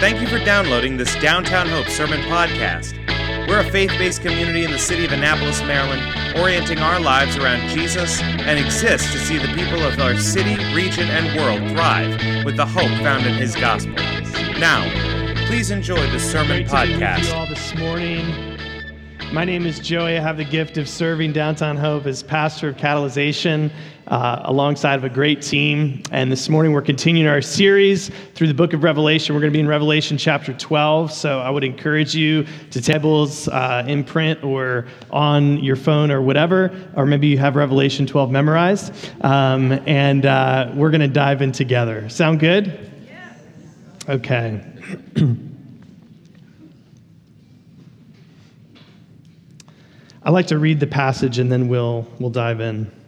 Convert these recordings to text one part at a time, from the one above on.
Thank you for downloading this Downtown Hope Sermon Podcast. We're a faith based community in the city of Annapolis, Maryland, orienting our lives around Jesus and exist to see the people of our city, region, and world thrive with the hope found in His gospel. Now, please enjoy the Sermon Great to be with Podcast. you all this morning. My name is Joey. I have the gift of serving Downtown Hope as pastor of Catalyzation uh, alongside of a great team. And this morning we're continuing our series through the book of Revelation. We're going to be in Revelation chapter 12. So I would encourage you to tables uh, in print or on your phone or whatever, or maybe you have Revelation 12 memorized. Um, and uh, we're going to dive in together. Sound good? Okay. I like to read the passage and then we'll, we'll dive in.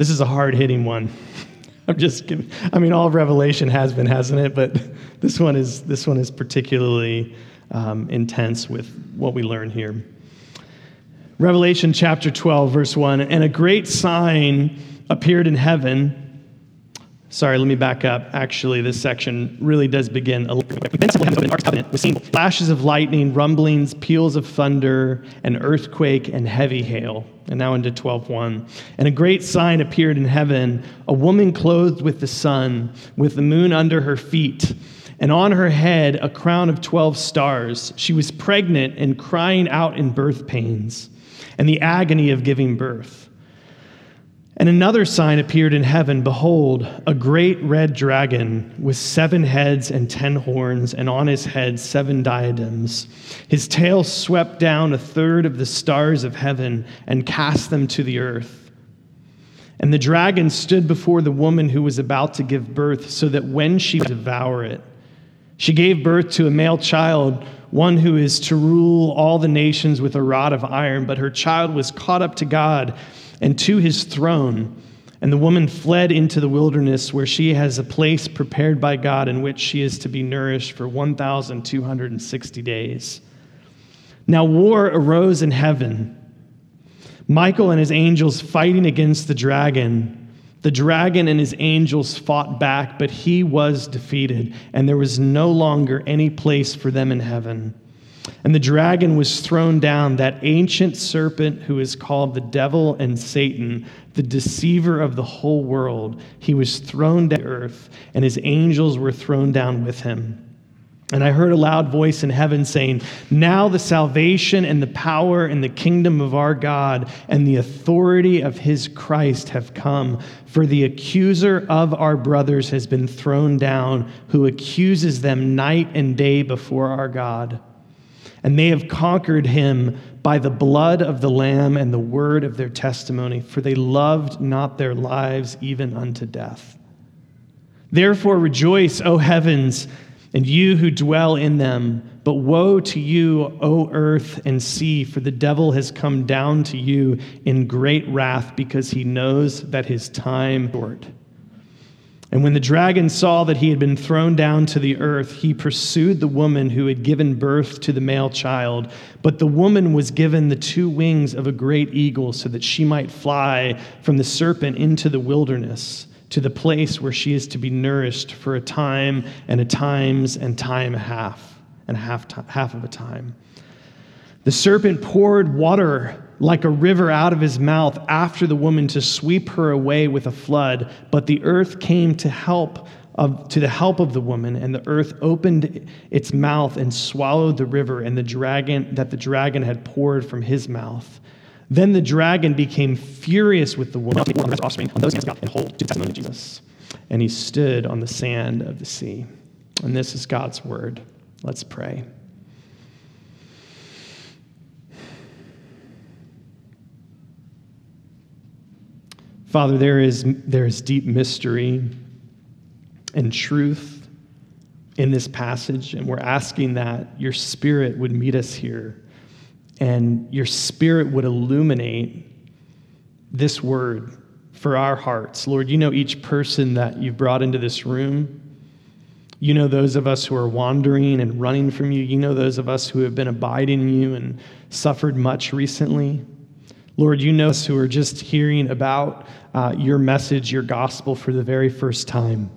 This is a hard hitting one. I'm just. I mean, all Revelation has been, hasn't it? But this one is, this one is particularly um, intense with what we learn here. Revelation chapter 12, verse 1 And a great sign appeared in heaven. Sorry, let me back up. Actually, this section really does begin. a little bit. Seen flashes of lightning, rumblings, peals of thunder, an earthquake, and heavy hail. And now into 12:1. And a great sign appeared in heaven: a woman clothed with the sun, with the moon under her feet, and on her head a crown of 12 stars. She was pregnant and crying out in birth pains, and the agony of giving birth. And another sign appeared in heaven Behold, a great red dragon with seven heads and ten horns, and on his head seven diadems. His tail swept down a third of the stars of heaven and cast them to the earth. And the dragon stood before the woman who was about to give birth, so that when she devour it, she gave birth to a male child, one who is to rule all the nations with a rod of iron. But her child was caught up to God and to his throne. And the woman fled into the wilderness, where she has a place prepared by God in which she is to be nourished for 1,260 days. Now, war arose in heaven. Michael and his angels fighting against the dragon. The dragon and his angels fought back, but he was defeated, and there was no longer any place for them in heaven. And the dragon was thrown down, that ancient serpent who is called the devil and Satan, the deceiver of the whole world. He was thrown down to earth, and his angels were thrown down with him. And I heard a loud voice in heaven saying, Now the salvation and the power and the kingdom of our God and the authority of his Christ have come. For the accuser of our brothers has been thrown down, who accuses them night and day before our God. And they have conquered him by the blood of the Lamb and the word of their testimony, for they loved not their lives even unto death. Therefore rejoice, O heavens, and you who dwell in them. But woe to you, O earth and sea, for the devil has come down to you in great wrath, because he knows that his time is short. And when the dragon saw that he had been thrown down to the earth, he pursued the woman who had given birth to the male child. But the woman was given the two wings of a great eagle so that she might fly from the serpent into the wilderness to the place where she is to be nourished for a time and a times and time a half and half, half of a time. The serpent poured water like a river out of his mouth after the woman to sweep her away with a flood, but the earth came to help of, to the help of the woman, and the earth opened its mouth and swallowed the river and the dragon that the dragon had poured from his mouth. Then the dragon became furious with the woman on his offspring, on those hands and hold to the testimony of Jesus. And he stood on the sand of the sea. And this is God's word. Let's pray. Father, there is, there is deep mystery and truth in this passage, and we're asking that your spirit would meet us here and your spirit would illuminate this word for our hearts. Lord, you know each person that you've brought into this room. You know those of us who are wandering and running from you. You know those of us who have been abiding in you and suffered much recently. Lord, you know us who are just hearing about uh, your message, your gospel for the very first time.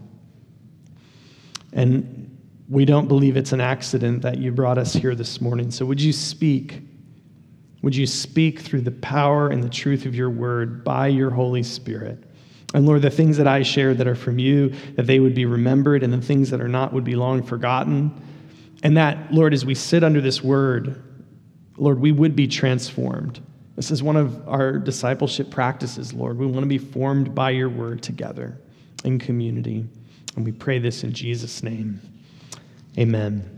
And we don't believe it's an accident that you brought us here this morning. So would you speak? Would you speak through the power and the truth of your word by your Holy Spirit? And Lord, the things that I share that are from you, that they would be remembered, and the things that are not would be long forgotten. And that, Lord, as we sit under this word, Lord, we would be transformed. This is one of our discipleship practices, Lord. We want to be formed by your word together in community. And we pray this in Jesus' name. Amen.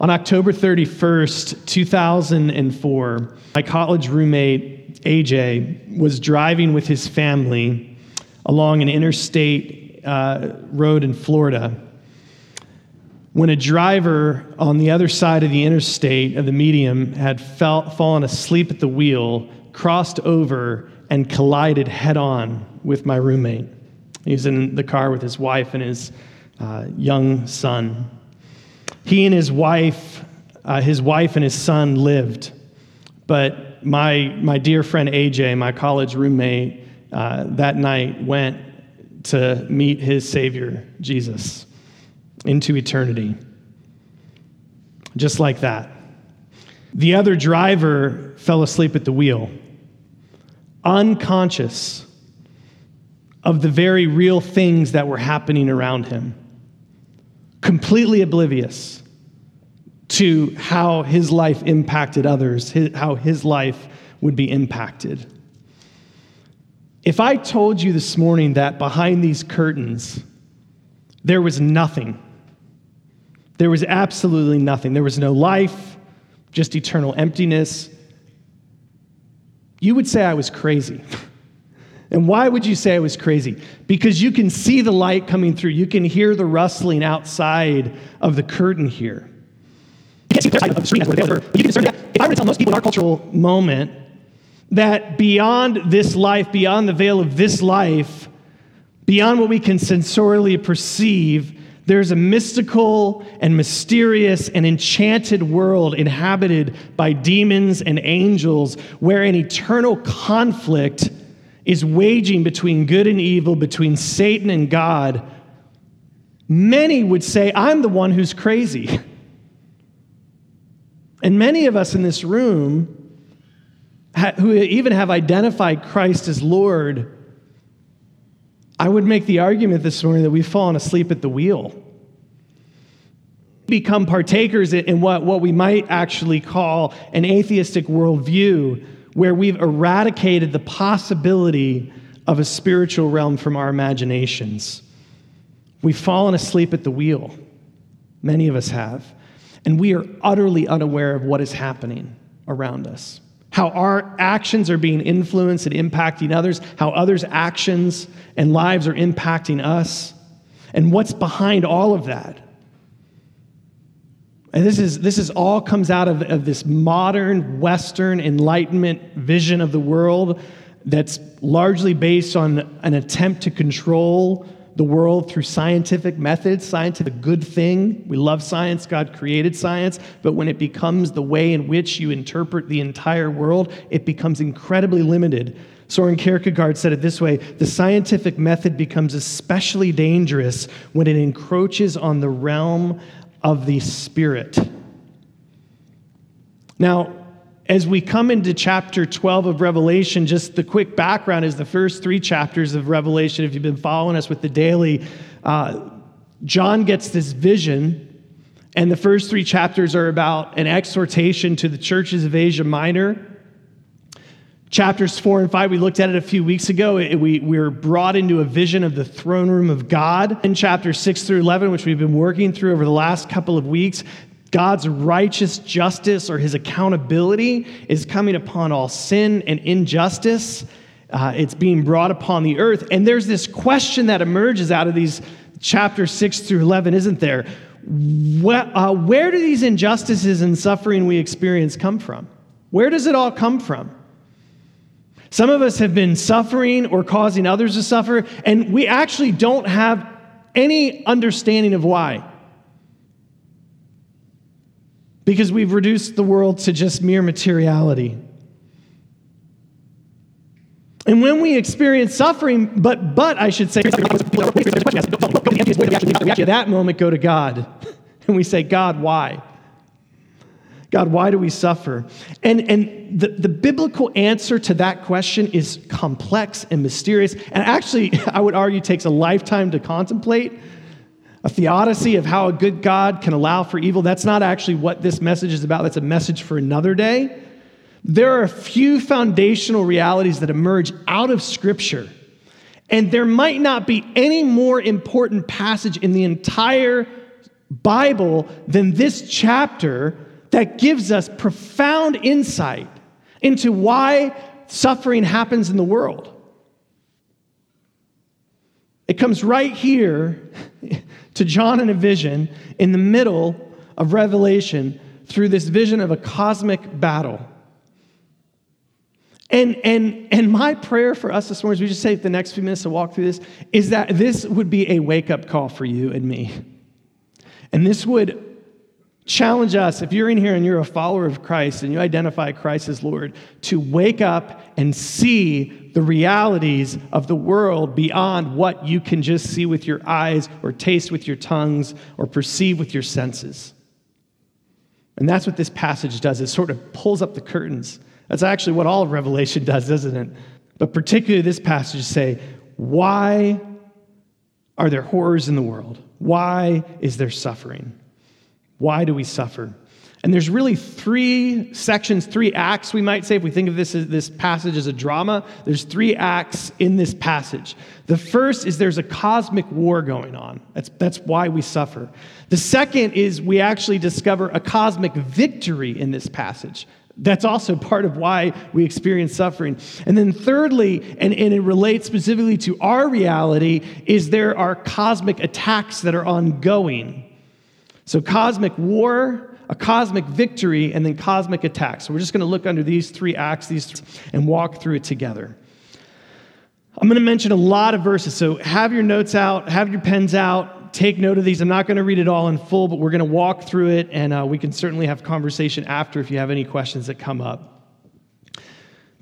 On October 31st, 2004, my college roommate, AJ, was driving with his family along an interstate uh, road in Florida when a driver on the other side of the interstate of the medium had fell, fallen asleep at the wheel, crossed over, and collided head on with my roommate. He was in the car with his wife and his uh, young son. He and his wife, uh, his wife and his son lived, but my, my dear friend AJ, my college roommate, uh, that night went to meet his Savior, Jesus, into eternity. Just like that. The other driver fell asleep at the wheel, unconscious of the very real things that were happening around him, completely oblivious to how his life impacted others, how his life would be impacted. If I told you this morning that behind these curtains there was nothing, there was absolutely nothing, there was no life, just eternal emptiness, you would say I was crazy. And why would you say I was crazy? Because you can see the light coming through. You can hear the rustling outside of the curtain here. You can't see of the screen but you can discern that. If I were to tell most people in our cultural moment that beyond this life, beyond the veil of this life, beyond what we can sensorially perceive, there's a mystical and mysterious and enchanted world inhabited by demons and angels where an eternal conflict is waging between good and evil, between Satan and God. Many would say, I'm the one who's crazy. And many of us in this room who even have identified Christ as Lord, I would make the argument this morning that we've fallen asleep at the wheel. Become partakers in what, what we might actually call an atheistic worldview, where we've eradicated the possibility of a spiritual realm from our imaginations. We've fallen asleep at the wheel. Many of us have. And we are utterly unaware of what is happening around us how our actions are being influenced and impacting others, how others' actions and lives are impacting us, and what's behind all of that. And this is this is all comes out of, of this modern Western Enlightenment vision of the world that's largely based on an attempt to control the world through scientific methods. Science is a good thing. We love science. God created science. But when it becomes the way in which you interpret the entire world, it becomes incredibly limited. Soren Kierkegaard said it this way the scientific method becomes especially dangerous when it encroaches on the realm of the spirit. Now, as we come into chapter 12 of Revelation, just the quick background is the first three chapters of Revelation. If you've been following us with the daily, uh, John gets this vision, and the first three chapters are about an exhortation to the churches of Asia Minor. Chapters four and five, we looked at it a few weeks ago. It, we, we were brought into a vision of the throne room of God. In chapters six through 11, which we've been working through over the last couple of weeks, God's righteous justice or his accountability is coming upon all sin and injustice. Uh, it's being brought upon the earth. And there's this question that emerges out of these chapters 6 through 11, isn't there? Uh, where do these injustices and suffering we experience come from? Where does it all come from? Some of us have been suffering or causing others to suffer, and we actually don't have any understanding of why because we've reduced the world to just mere materiality. And when we experience suffering, but but I should say, at that moment go to God and we say, God, why? God, why do we suffer? And, and the, the biblical answer to that question is complex and mysterious, and actually, I would argue, takes a lifetime to contemplate. A theodicy of how a good God can allow for evil. That's not actually what this message is about. That's a message for another day. There are a few foundational realities that emerge out of Scripture. And there might not be any more important passage in the entire Bible than this chapter that gives us profound insight into why suffering happens in the world. It comes right here to John in a vision in the middle of Revelation through this vision of a cosmic battle. And, and, and my prayer for us this morning, as we just take the next few minutes to walk through this, is that this would be a wake up call for you and me. And this would challenge us, if you're in here and you're a follower of Christ and you identify Christ as Lord, to wake up and see the realities of the world beyond what you can just see with your eyes or taste with your tongues or perceive with your senses. And that's what this passage does. It sort of pulls up the curtains. That's actually what all of Revelation does, doesn't it? But particularly this passage say, why are there horrors in the world? Why is there suffering? Why do we suffer? And there's really three sections, three acts, we might say, if we think of this, as, this passage as a drama. There's three acts in this passage. The first is there's a cosmic war going on. That's, that's why we suffer. The second is we actually discover a cosmic victory in this passage. That's also part of why we experience suffering. And then, thirdly, and, and it relates specifically to our reality, is there are cosmic attacks that are ongoing. So, cosmic war, a cosmic victory, and then cosmic attack. So, we're just going to look under these three acts these and walk through it together. I'm going to mention a lot of verses. So, have your notes out, have your pens out, take note of these. I'm not going to read it all in full, but we're going to walk through it, and uh, we can certainly have conversation after if you have any questions that come up.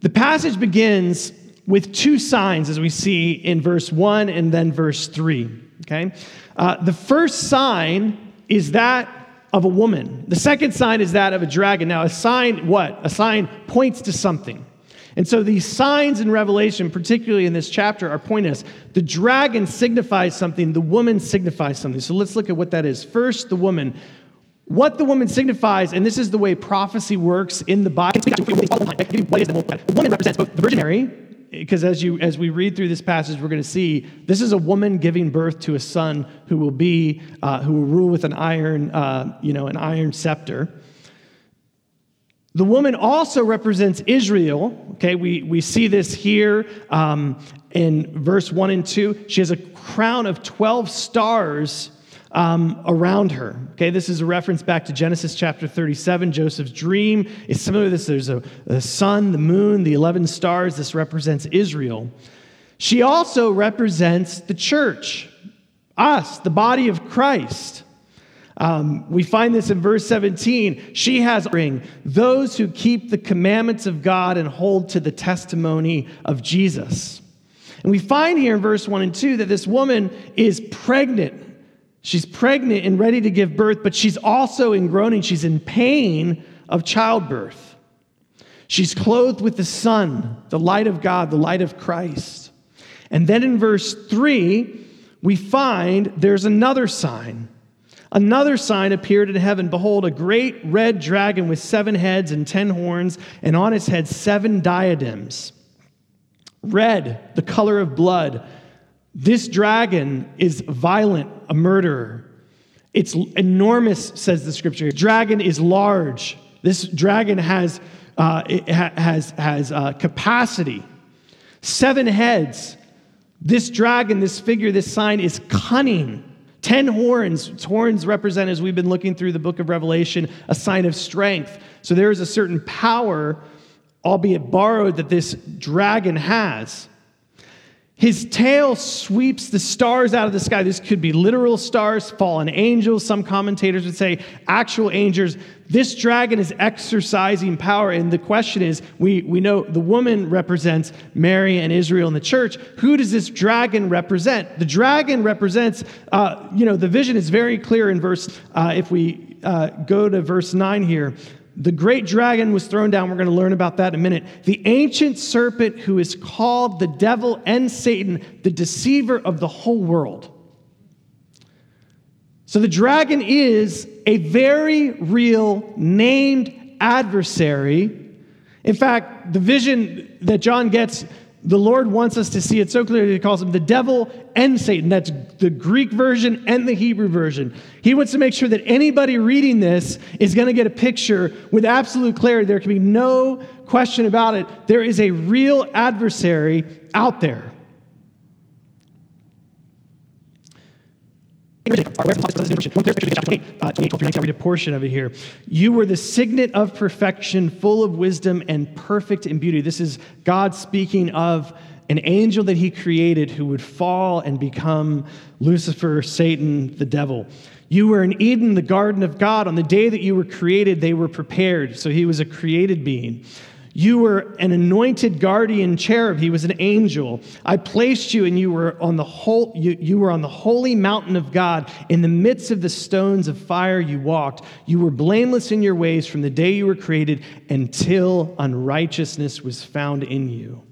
The passage begins with two signs, as we see in verse 1 and then verse 3. Okay? Uh, the first sign is that of a woman. The second sign is that of a dragon. Now, a sign, what? A sign points to something. And so these signs in Revelation, particularly in this chapter, are pointing us. The dragon signifies something, the woman signifies something. So let's look at what that is. First, the woman. What the woman signifies, and this is the way prophecy works in the Bible. The woman represents both the Virgin Mary, because as you as we read through this passage we're going to see this is a woman giving birth to a son who will be uh, who will rule with an iron uh, you know an iron scepter. The woman also represents israel okay? We, we see this here um, in verse 1 and 2 she has a crown of 12 stars um, around her. Okay, this is a reference back to Genesis chapter 37. Joseph's dream It's similar to this. There's a, sun, the moon, the 11 stars. This represents Israel. She also represents the church, us, the body of Christ. Um, we find this in verse 17. She has ring those who keep the commandments of God and hold to the testimony of Jesus. And we find here in verse 1 and 2 that this woman is pregnant She's pregnant and ready to give birth, but she's also in groaning. She's in pain of childbirth. She's clothed with the sun, the light of God, the light of Christ. And then in verse 3, we find there's another sign. Another sign appeared in heaven. Behold, a great red dragon with seven heads and ten horns, and on its head seven diadems. Red, the color of blood. This dragon is violent, a murderer. It's enormous, says the scripture. Dragon is large. This dragon has, uh, has, has uh, capacity. Seven heads. This dragon, this figure, this sign is cunning. Ten horns. Horns represent, as we've been looking through the book of Revelation, a sign of strength. So there is a certain power, albeit borrowed, that this dragon has. His tail sweeps the stars out of the sky. This could be literal stars, fallen angels. Some commentators would say actual angels. This dragon is exercising power. And the question is we, we know the woman represents Mary and Israel in the church. Who does this dragon represent? The dragon represents, uh, you know, the vision is very clear in verse, uh, if we uh, go to verse 9 here. The great dragon was thrown down. We're going to learn about that in a minute. The ancient serpent, who is called the devil and Satan, the deceiver of the whole world. So the dragon is a very real named adversary. In fact, the vision that John gets the Lord wants us to see it so clearly, he calls him the devil and Satan. That's the Greek version and the Hebrew version. He wants to make sure that anybody reading this is going to get a picture with absolute clarity. There can be no question about it. There is a real adversary out there. I'll read a portion of it here. You were the signet of perfection, full of wisdom and perfect in beauty. This is God speaking of an angel that he created who would fall and become Lucifer, Satan, the devil. You were in Eden, the garden of God. On the day that you were created, they were prepared. So he was a created being. You were an anointed guardian cherub. He was an angel. I placed you, and you were on the whole, you, you were on the holy mountain of God. In the midst of the stones of fire, you walked. You were blameless in your ways from the day you were created until unrighteousness was found in you.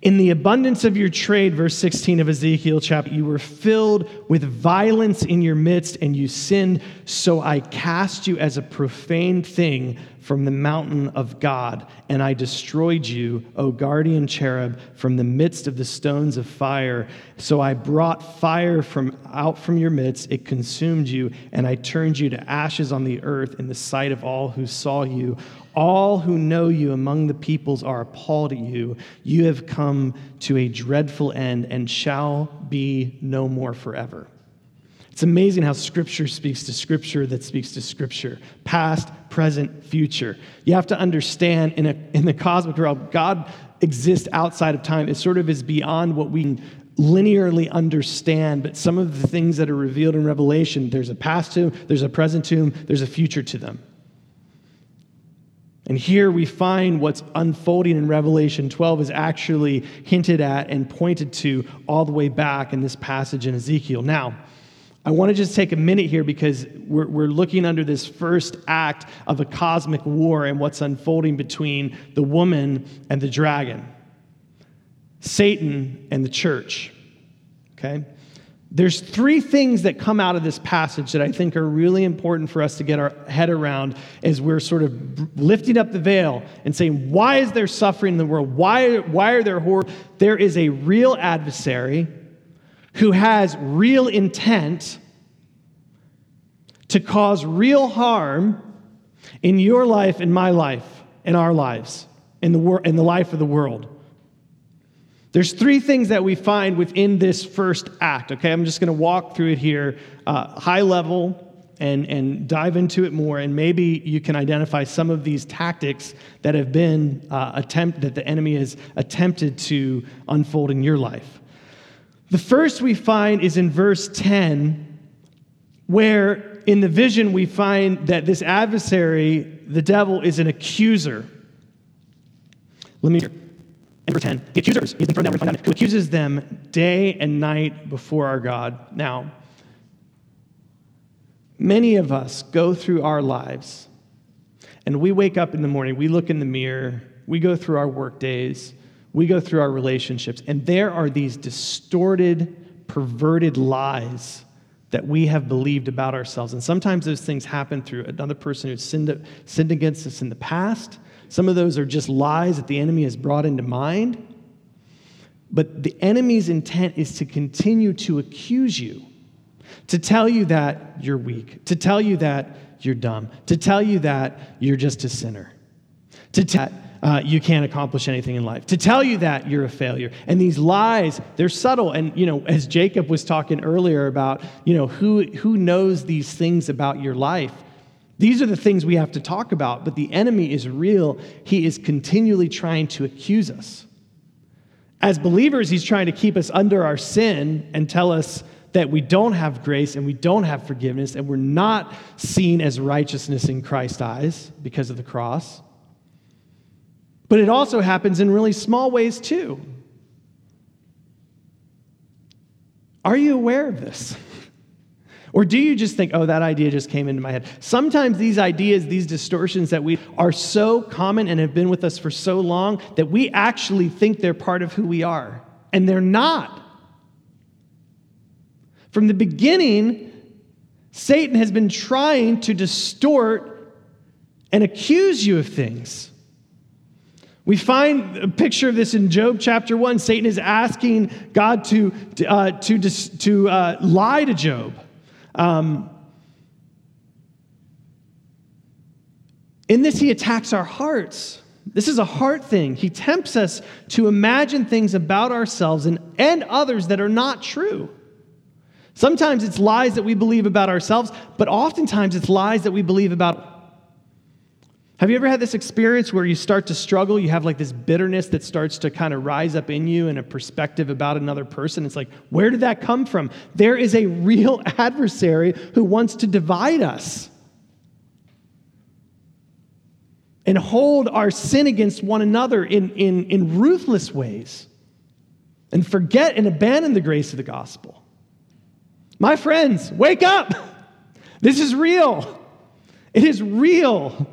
In the abundance of your trade, verse 16 of Ezekiel chapter, you were filled with violence in your midst and you sinned, so I cast you as a profane thing from the mountain of God, and I destroyed you, O guardian cherub, from the midst of the stones of fire. So I brought fire from out from your midst, it consumed you, and I turned you to ashes on the earth in the sight of all who saw you. All who know you among the peoples are appalled at you. You have come to a dreadful end and shall be no more forever. It's amazing how Scripture speaks to Scripture that speaks to Scripture, past, present, future. You have to understand in, a, in the cosmic realm, God exists outside of time. It sort of is beyond what we linearly understand, but some of the things that are revealed in Revelation, there's a past to them, there's a present to them, there's a future to them. And here we find what's unfolding in Revelation 12 is actually hinted at and pointed to all the way back in this passage in Ezekiel. Now, I want to just take a minute here because we're, we're looking under this first act of a cosmic war and what's unfolding between the woman and the dragon, Satan and the church. Okay? There's three things that come out of this passage that I think are really important for us to get our head around as we're sort of lifting up the veil and saying, why is there suffering in the world? Why, why are there horror? There is a real adversary who has real intent to cause real harm in your life, in my life, in our lives, in the, wor- in the life of the world. There's three things that we find within this first act. Okay, I'm just going to walk through it here, uh, high level, and, and dive into it more. And maybe you can identify some of these tactics that have been uh, attempt that the enemy has attempted to unfold in your life. The first we find is in verse 10, where in the vision we find that this adversary, the devil, is an accuser. Let me. Number 10, the accusers, he's thrown down, we find out, who accuses them day and night before our God. Now, many of us go through our lives and we wake up in the morning, we look in the mirror, we go through our work days, we go through our relationships, and there are these distorted, perverted lies that we have believed about ourselves. And sometimes those things happen through another person who's sinned, sinned against us in the past. Some of those are just lies that the enemy has brought into mind. But the enemy's intent is to continue to accuse you, to tell you that you're weak, to tell you that you're dumb, to tell you that you're just a sinner, to tell uh, you can't accomplish anything in life, to tell you that you're a failure. And these lies, they're subtle. And, you know, as Jacob was talking earlier about, you know, who, who knows these things about your life? These are the things we have to talk about, but the enemy is real. He is continually trying to accuse us. As believers, he's trying to keep us under our sin and tell us that we don't have grace and we don't have forgiveness and we're not seen as righteousness in Christ's eyes because of the cross. But it also happens in really small ways too. Are you aware of this? Or do you just think, oh, that idea just came into my head? Sometimes these ideas, these distortions that we are so common and have been with us for so long that we actually think they're part of who we are. And they're not. From the beginning, Satan has been trying to distort and accuse you of things. We find a picture of this in Job chapter 1. Satan is asking God to, uh, to, to uh, lie to Job. Um, in this, he attacks our hearts. This is a heart thing. He tempts us to imagine things about ourselves and, and others that are not true. Sometimes it's lies that we believe about ourselves, but oftentimes it's lies that we believe about have you ever had this experience where you start to struggle? You have like this bitterness that starts to kind of rise up in you and a perspective about another person. It's like, where did that come from? There is a real adversary who wants to divide us and hold our sin against one another in, in, in ruthless ways and forget and abandon the grace of the gospel. My friends, wake up! This is real. It is real.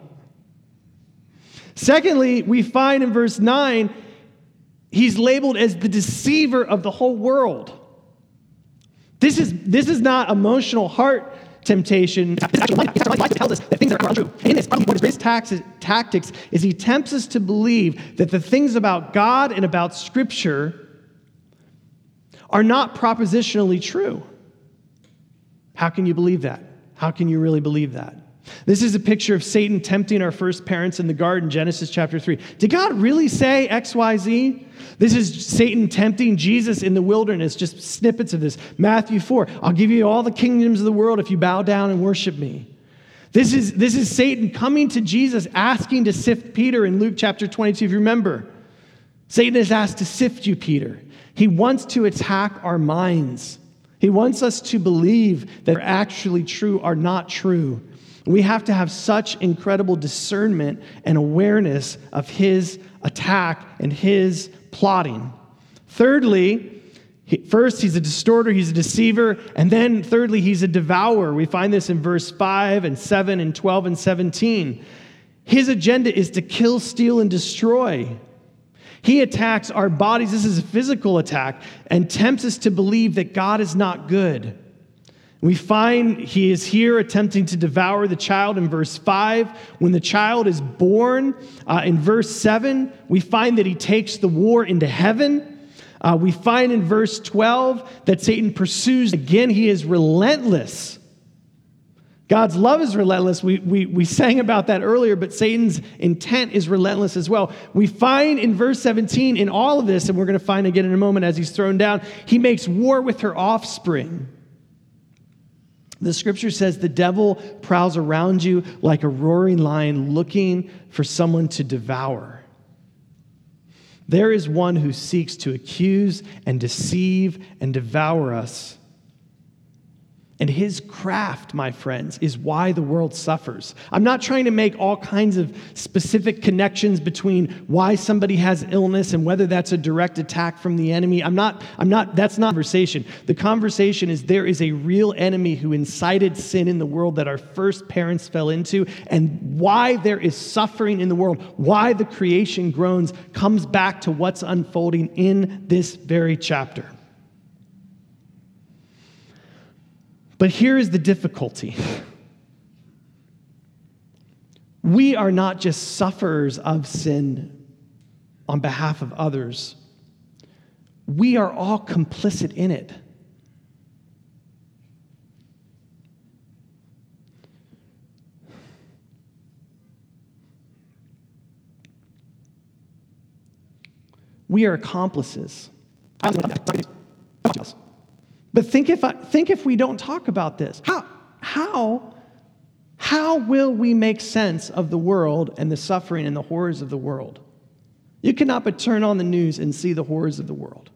Secondly, we find in verse 9, he's labeled as the deceiver of the whole world. This is, this is not emotional heart temptation. tells us that things are untrue. In this, one of his tactics is he tempts us to believe that the things about God and about Scripture are not propositionally true. How can you believe that? How can you really believe that? This is a picture of Satan tempting our first parents in the garden, Genesis chapter 3. Did God really say XYZ? This is Satan tempting Jesus in the wilderness, just snippets of this. Matthew 4, I'll give you all the kingdoms of the world if you bow down and worship me. This is, this is Satan coming to Jesus, asking to sift Peter in Luke chapter 22, if you remember. Satan is asked to sift you, Peter. He wants to attack our minds. He wants us to believe that are actually true are not true. We have to have such incredible discernment and awareness of his attack and his plotting. Thirdly, first, he's a distorter, he's a deceiver, and then thirdly, he's a devourer. We find this in verse 5 and 7 and 12 and 17. His agenda is to kill, steal, and destroy. He attacks our bodies. This is a physical attack and tempts us to believe that God is not good. We find he is here attempting to devour the child in verse 5. When the child is born, uh, in verse 7, we find that he takes the war into heaven. Uh, we find in verse 12 that Satan pursues again, he is relentless. God's love is relentless. We, we, we sang about that earlier, but Satan's intent is relentless as well. We find in verse 17 in all of this, and we're going to find again in a moment as he's thrown down, he makes war with her offspring. The scripture says the devil prowls around you like a roaring lion looking for someone to devour. There is one who seeks to accuse and deceive and devour us. And his craft, my friends, is why the world suffers. I'm not trying to make all kinds of specific connections between why somebody has illness and whether that's a direct attack from the enemy. I'm not, I'm not, that's not conversation. The conversation is there is a real enemy who incited sin in the world that our first parents fell into, and why there is suffering in the world, why the creation groans, comes back to what's unfolding in this very chapter. But here is the difficulty. We are not just sufferers of sin on behalf of others, we are all complicit in it. We are accomplices. But think if, I, think if we don't talk about this. How, how, how will we make sense of the world and the suffering and the horrors of the world? You cannot but turn on the news and see the horrors of the world.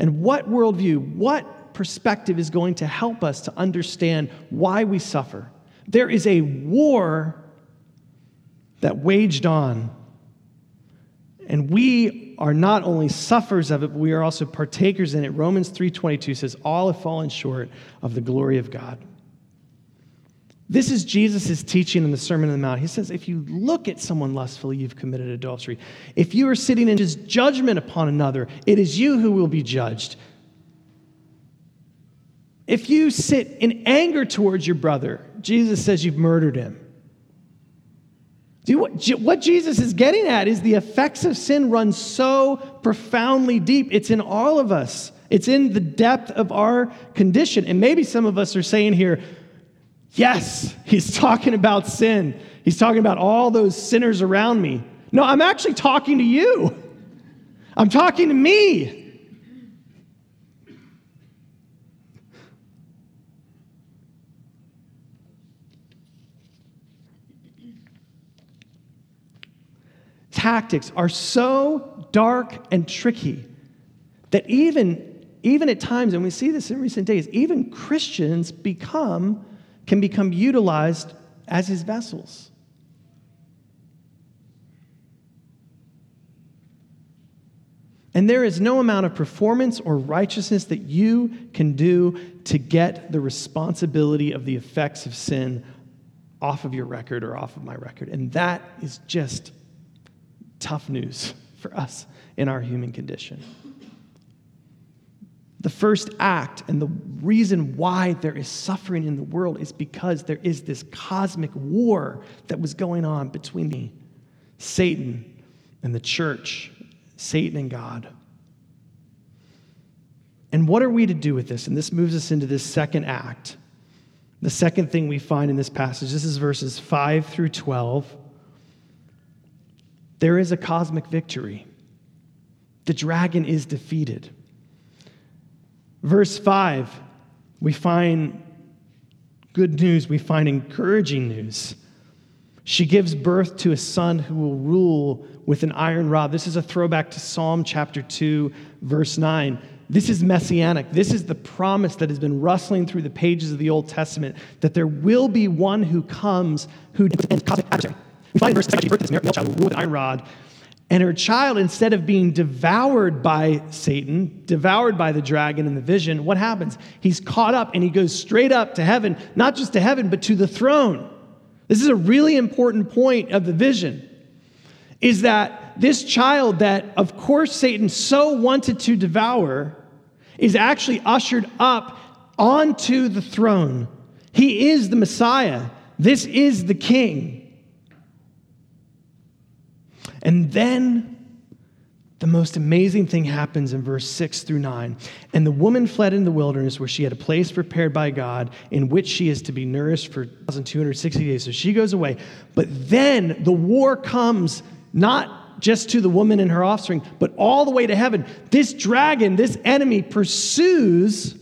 And what worldview, what perspective is going to help us to understand why we suffer? There is a war that waged on, and we are not only sufferers of it, but we are also partakers in it. Romans 3:22 says, "All have fallen short of the glory of God." This is Jesus' teaching in the Sermon on the Mount. He says, if you look at someone lustfully, you've committed adultery. If you are sitting in judgment upon another, it is you who will be judged. If you sit in anger towards your brother, Jesus says you've murdered him. What Jesus is getting at is the effects of sin run so profoundly deep. It's in all of us, it's in the depth of our condition. And maybe some of us are saying here, yes, he's talking about sin. He's talking about all those sinners around me. No, I'm actually talking to you. I'm talking to me. Tactics are so dark and tricky that even, even at times, and we see this in recent days, even Christians become, can become utilized as his vessels. And there is no amount of performance or righteousness that you can do to get the responsibility of the effects of sin off of your record or off of my record. And that is just tough news for us in our human condition. The first act and the reason why there is suffering in the world is because there is this cosmic war that was going on between the Satan and the church, Satan and God. And what are we to do with this? And this moves us into this second act. The second thing we find in this passage, this is verses 5 through 12. There is a cosmic victory. The dragon is defeated. Verse 5, we find good news, we find encouraging news. She gives birth to a son who will rule with an iron rod. This is a throwback to Psalm chapter 2, verse 9. This is messianic. This is the promise that has been rustling through the pages of the Old Testament that there will be one who comes who cosmic adversary. We find in verse 10, she birthed this male child who ruled with an iron rod. And her child, instead of being devoured by Satan, devoured by the dragon in the vision, what happens? He's caught up and he goes straight up to heaven, not just to heaven, but to the throne. This is a really important point of the vision. Is that this child that, of course, Satan so wanted to devour, is actually ushered up onto the throne. He is the Messiah. This is the King. And then the most amazing thing happens in verse 6 through 9. And the woman fled in the wilderness where she had a place prepared by God in which she is to be nourished for 1,260 days. So she goes away. But then the war comes not just to the woman and her offspring, but all the way to heaven. This dragon, this enemy, pursues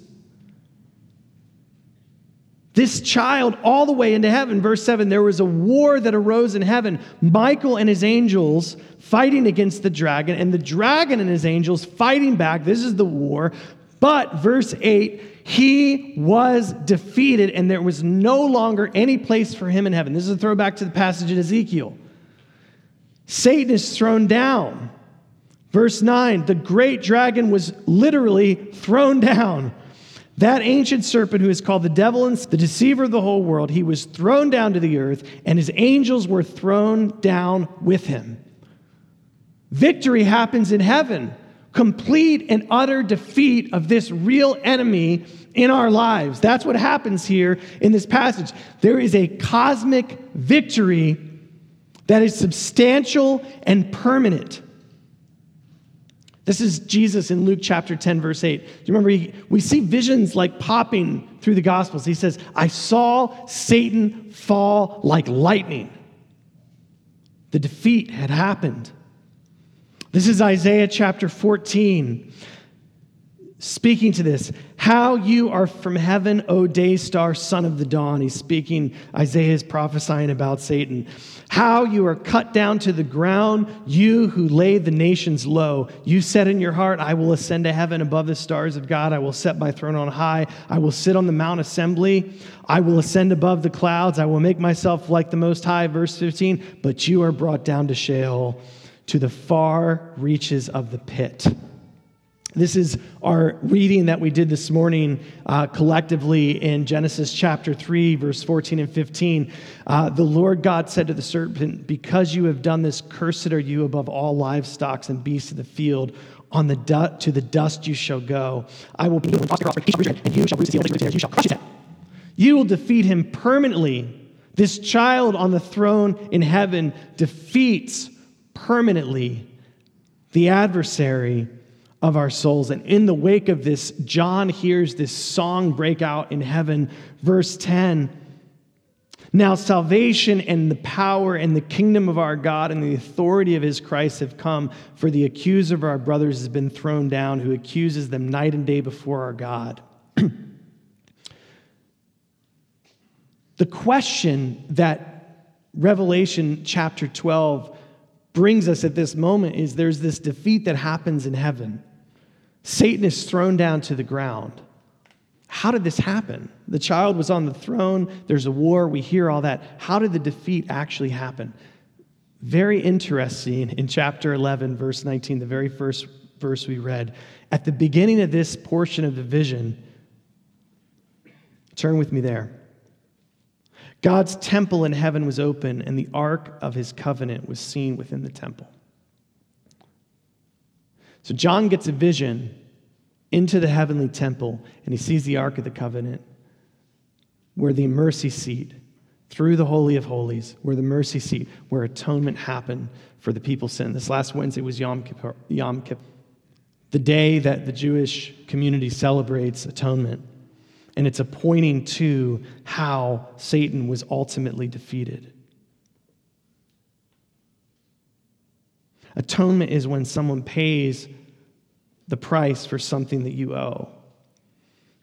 this child all the way into heaven. Verse 7 there was a war that arose in heaven. Michael and his angels fighting against the dragon, and the dragon and his angels fighting back. This is the war. But, verse 8, he was defeated, and there was no longer any place for him in heaven. This is a throwback to the passage in Ezekiel. Satan is thrown down. Verse 9, the great dragon was literally thrown down. That ancient serpent who is called the devil and the deceiver of the whole world, he was thrown down to the earth, and his angels were thrown down with him. Victory happens in heaven, complete and utter defeat of this real enemy in our lives. That's what happens here in this passage. There is a cosmic victory that is substantial and permanent. This is Jesus in Luke chapter 10, verse 8. Do you remember? He, we see visions like popping through the Gospels. He says, I saw Satan fall like lightning. The defeat had happened. This is Isaiah chapter 14. Speaking to this. How you are from heaven, O day star, son of the dawn. He's speaking, Isaiah is prophesying about Satan. How you are cut down to the ground, you who lay the nations low. You said in your heart, I will ascend to heaven above the stars of God. I will set my throne on high. I will sit on the Mount Assembly. I will ascend above the clouds. I will make myself like the Most High. Verse 15. But you are brought down to Sheol, to the far reaches of the pit. This is our reading that we did this morning uh, collectively in Genesis chapter 3, verse 14 and 15. Uh, the Lord God said to the serpent, Because you have done this, cursed are you above all livestock and beasts of the field. On the du- to the dust you shall go. I will be you and you shall bruise his heel, you shall crush his. You will defeat him permanently. This child on the throne in heaven defeats permanently the adversary of our souls. And in the wake of this, John hears this song break out in heaven. Verse 10 Now salvation and the power and the kingdom of our God and the authority of his Christ have come, for the accuser of our brothers has been thrown down, who accuses them night and day before our God. the question that Revelation chapter 12 brings us at this moment is there's this defeat that happens in heaven. Satan is thrown down to the ground. How did this happen? The child was on the throne, there's a war, we hear all that. How did the defeat actually happen? Very interesting in chapter 11, verse 19, the very first verse we read. At the beginning of this portion of the vision, turn with me there. God's temple in heaven was open, and the ark of his covenant was seen within the temple. So John gets a vision into the heavenly temple, and he sees the Ark of the Covenant, where the mercy seat, through the Holy of Holies, where the mercy seat, where atonement happened for the people's sin. This last Wednesday was Yom Kippur, Yom Kippur, the day that the Jewish community celebrates atonement. And it's a pointing to how Satan was ultimately defeated. Atonement is when someone pays the price for something that you owe.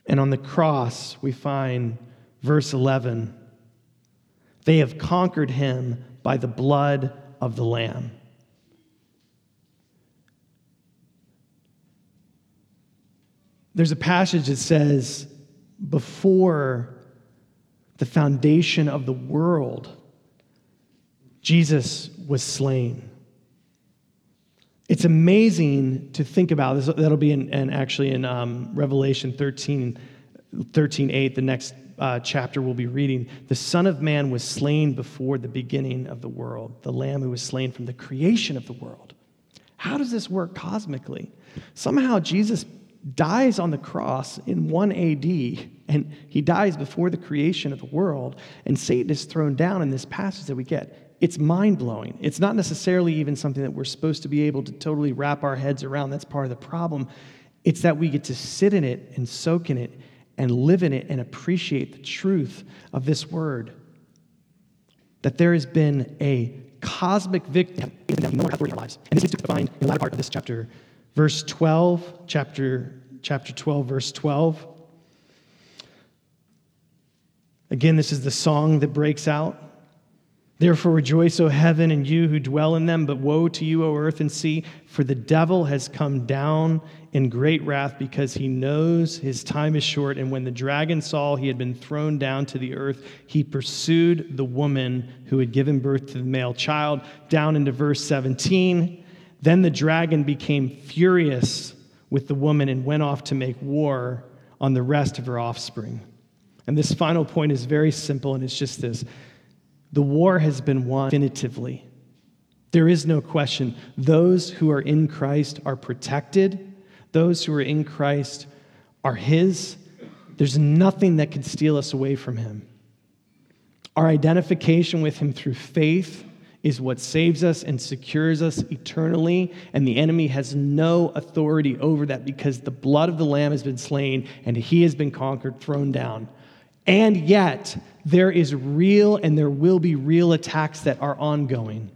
And on the cross, we find verse 11 they have conquered him by the blood of the Lamb. There's a passage that says, before the foundation of the world, Jesus was slain. It's amazing to think about this. That'll be in, in actually in um, Revelation 13, 13, 8, the next uh, chapter we'll be reading. The Son of Man was slain before the beginning of the world, the Lamb who was slain from the creation of the world. How does this work cosmically? Somehow Jesus dies on the cross in 1 AD, and he dies before the creation of the world, and Satan is thrown down in this passage that we get it's mind blowing. It's not necessarily even something that we're supposed to be able to totally wrap our heads around. That's part of the problem. It's that we get to sit in it and soak in it and live in it and appreciate the truth of this word. That there has been a cosmic victim in our lives. And this is defined in the latter part of this chapter, verse 12, chapter, chapter 12, verse 12. Again, this is the song that breaks out. Therefore rejoice, O heaven, and you who dwell in them, but woe to you, O earth and sea, for the devil has come down in great wrath because he knows his time is short. And when the dragon saw he had been thrown down to the earth, he pursued the woman who had given birth to the male child. Down into verse 17. Then the dragon became furious with the woman and went off to make war on the rest of her offspring. And this final point is very simple, and it's just this the war has been won definitively. There is no question. Those who are in Christ are protected, those who are in Christ are His. There's nothing that can steal us away from Him. Our identification with Him through faith is what saves us and secures us eternally, and the enemy has no authority over that because the blood of the Lamb has been slain and He has been conquered, thrown down. And yet, there is real and there will be real attacks that are ongoing.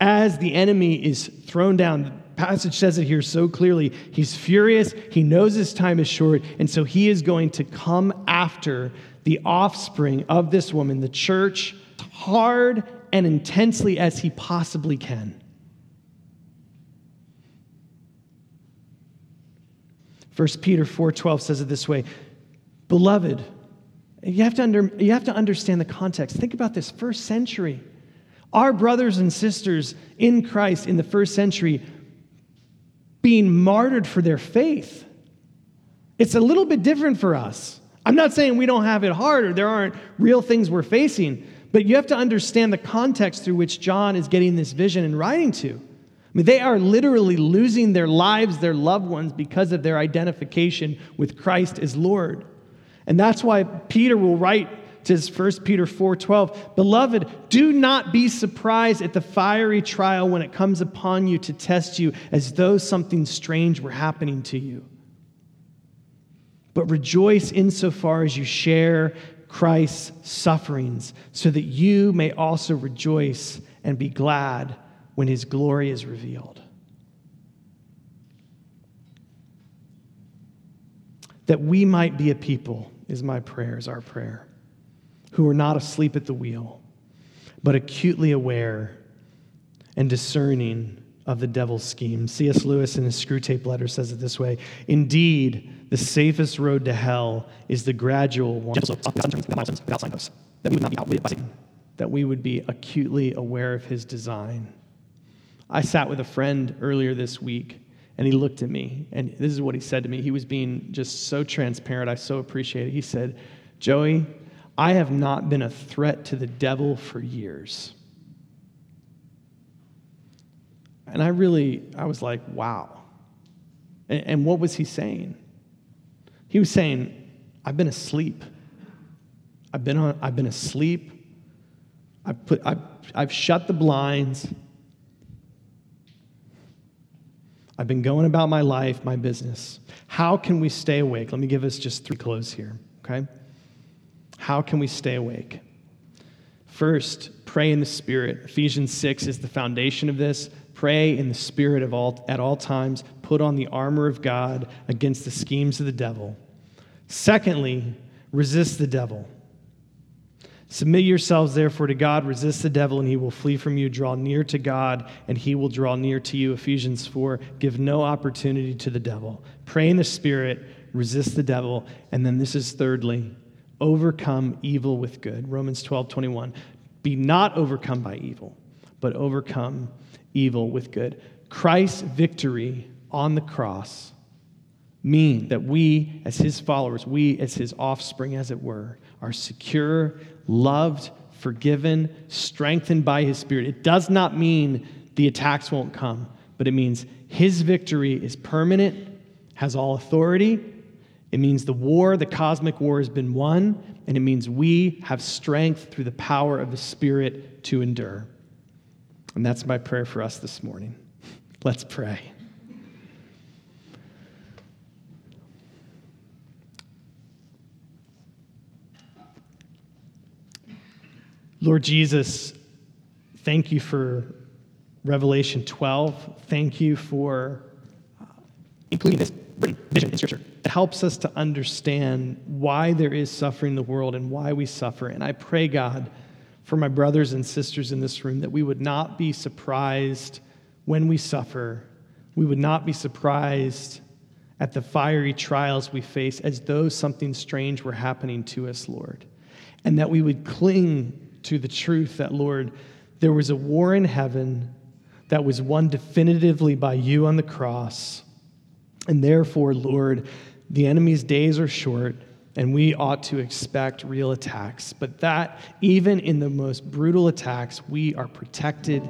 As the enemy is thrown down, the passage says it here so clearly. He's furious, he knows his time is short, and so he is going to come after the offspring of this woman, the church, hard and intensely as he possibly can. 1 Peter 4:12 says it this way, "Beloved, you have, to under, you have to understand the context. Think about this first century. Our brothers and sisters in Christ in the first century being martyred for their faith. It's a little bit different for us. I'm not saying we don't have it hard or there aren't real things we're facing, but you have to understand the context through which John is getting this vision and writing to. I mean, they are literally losing their lives, their loved ones, because of their identification with Christ as Lord. And that's why Peter will write to his 1 Peter 4:12, "Beloved, do not be surprised at the fiery trial when it comes upon you to test you as though something strange were happening to you. But rejoice insofar as you share Christ's sufferings, so that you may also rejoice and be glad when his glory is revealed." That we might be a people is my prayer, is our prayer who are not asleep at the wheel, but acutely aware and discerning of the devil's scheme. C.S. Lewis in his Screwtape letter says it this way Indeed, the safest road to hell is the gradual one. That we would not be outwitted by Satan. That we would be acutely aware of his design. I sat with a friend earlier this week, and he looked at me, and this is what he said to me. He was being just so transparent. I so appreciate it. He said, Joey, I have not been a threat to the devil for years. And I really, I was like, wow. And, and, what was he saying? He was saying, I've been asleep. I've been, on, I've been asleep. I've, put, I've, I've shut the blinds. I've been going about my life, my business. How can we stay awake? Let me give us just three clues here, okay? How can we stay awake? First, pray in the Spirit. Ephesians 6 is the foundation of this. Pray in the Spirit of all, at all times. Put on the armor of God against the schemes of the devil. Secondly, resist the devil. Submit yourselves, therefore, to God. Resist the devil, and he will flee from you. Draw near to God, and he will draw near to you. Ephesians 4. Give no opportunity to the devil. Pray in the Spirit, resist the devil. And then this is thirdly, overcome evil with good. Romans 12, 21. Be not overcome by evil, but overcome evil with good. Christ's victory on the cross mean that we, as his followers, we, as his offspring, as it were, are secure, loved, forgiven, strengthened by his spirit. It does not mean the attacks won't come, but it means his victory is permanent, has all authority, it means the war, the cosmic war, has been won, and it means we have strength through the power of the Spirit to endure. And that's my prayer for us this morning. Let's pray. Lord Jesus, thank you for Revelation 12. Thank you for uh, including this vision in Scripture. It helps us to understand why there is suffering in the world and why we suffer. And I pray, God, for my brothers and sisters in this room, that we would not be surprised when we suffer. We would not be surprised at the fiery trials we face as though something strange were happening to us, Lord. And that we would cling to the truth that, Lord, there was a war in heaven that was won definitively by you on the cross and therefore, Lord, the enemy's days are short, and we ought to expect real attacks. But that, even in the most brutal attacks, we are protected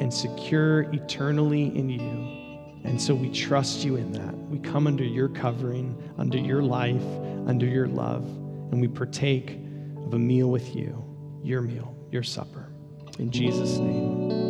and secure eternally in you. And so we trust you in that. We come under your covering, under your life, under your love, and we partake of a meal with you, your meal, your supper. In Jesus' name.